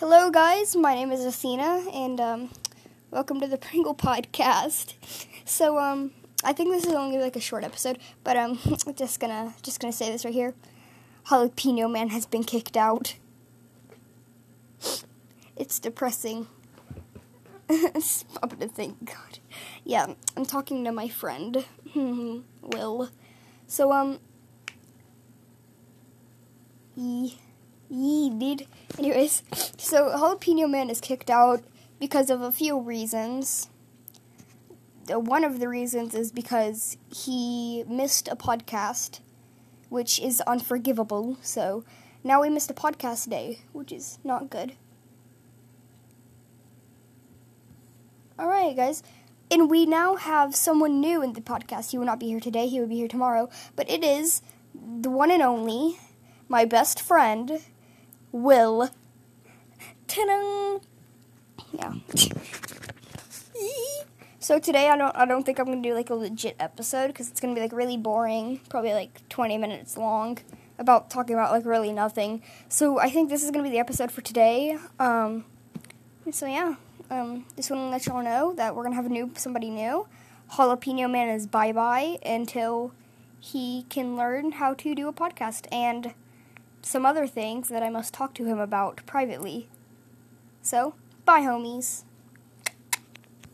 Hello, guys. My name is Athena, and um, welcome to the Pringle Podcast. So, um, I think this is only like a short episode, but um, I'm just gonna just gonna say this right here. Jalapeno Man has been kicked out. It's depressing. Stop to thank God. Yeah, I'm talking to my friend, Will. So, um, he Yee, dude. Anyways, so Jalapeno Man is kicked out because of a few reasons. One of the reasons is because he missed a podcast, which is unforgivable. So now we missed a podcast day, which is not good. Alright, guys. And we now have someone new in the podcast. He will not be here today, he will be here tomorrow. But it is the one and only, my best friend, Will. Ta-da! Yeah. so today I don't I don't think I'm gonna do like a legit episode because it's gonna be like really boring, probably like 20 minutes long, about talking about like really nothing. So I think this is gonna be the episode for today. Um, so yeah, um, just want to let y'all know that we're gonna have a new somebody new. Jalapeno Man is bye bye until he can learn how to do a podcast and some other things that I must talk to him about privately. So, bye, homies.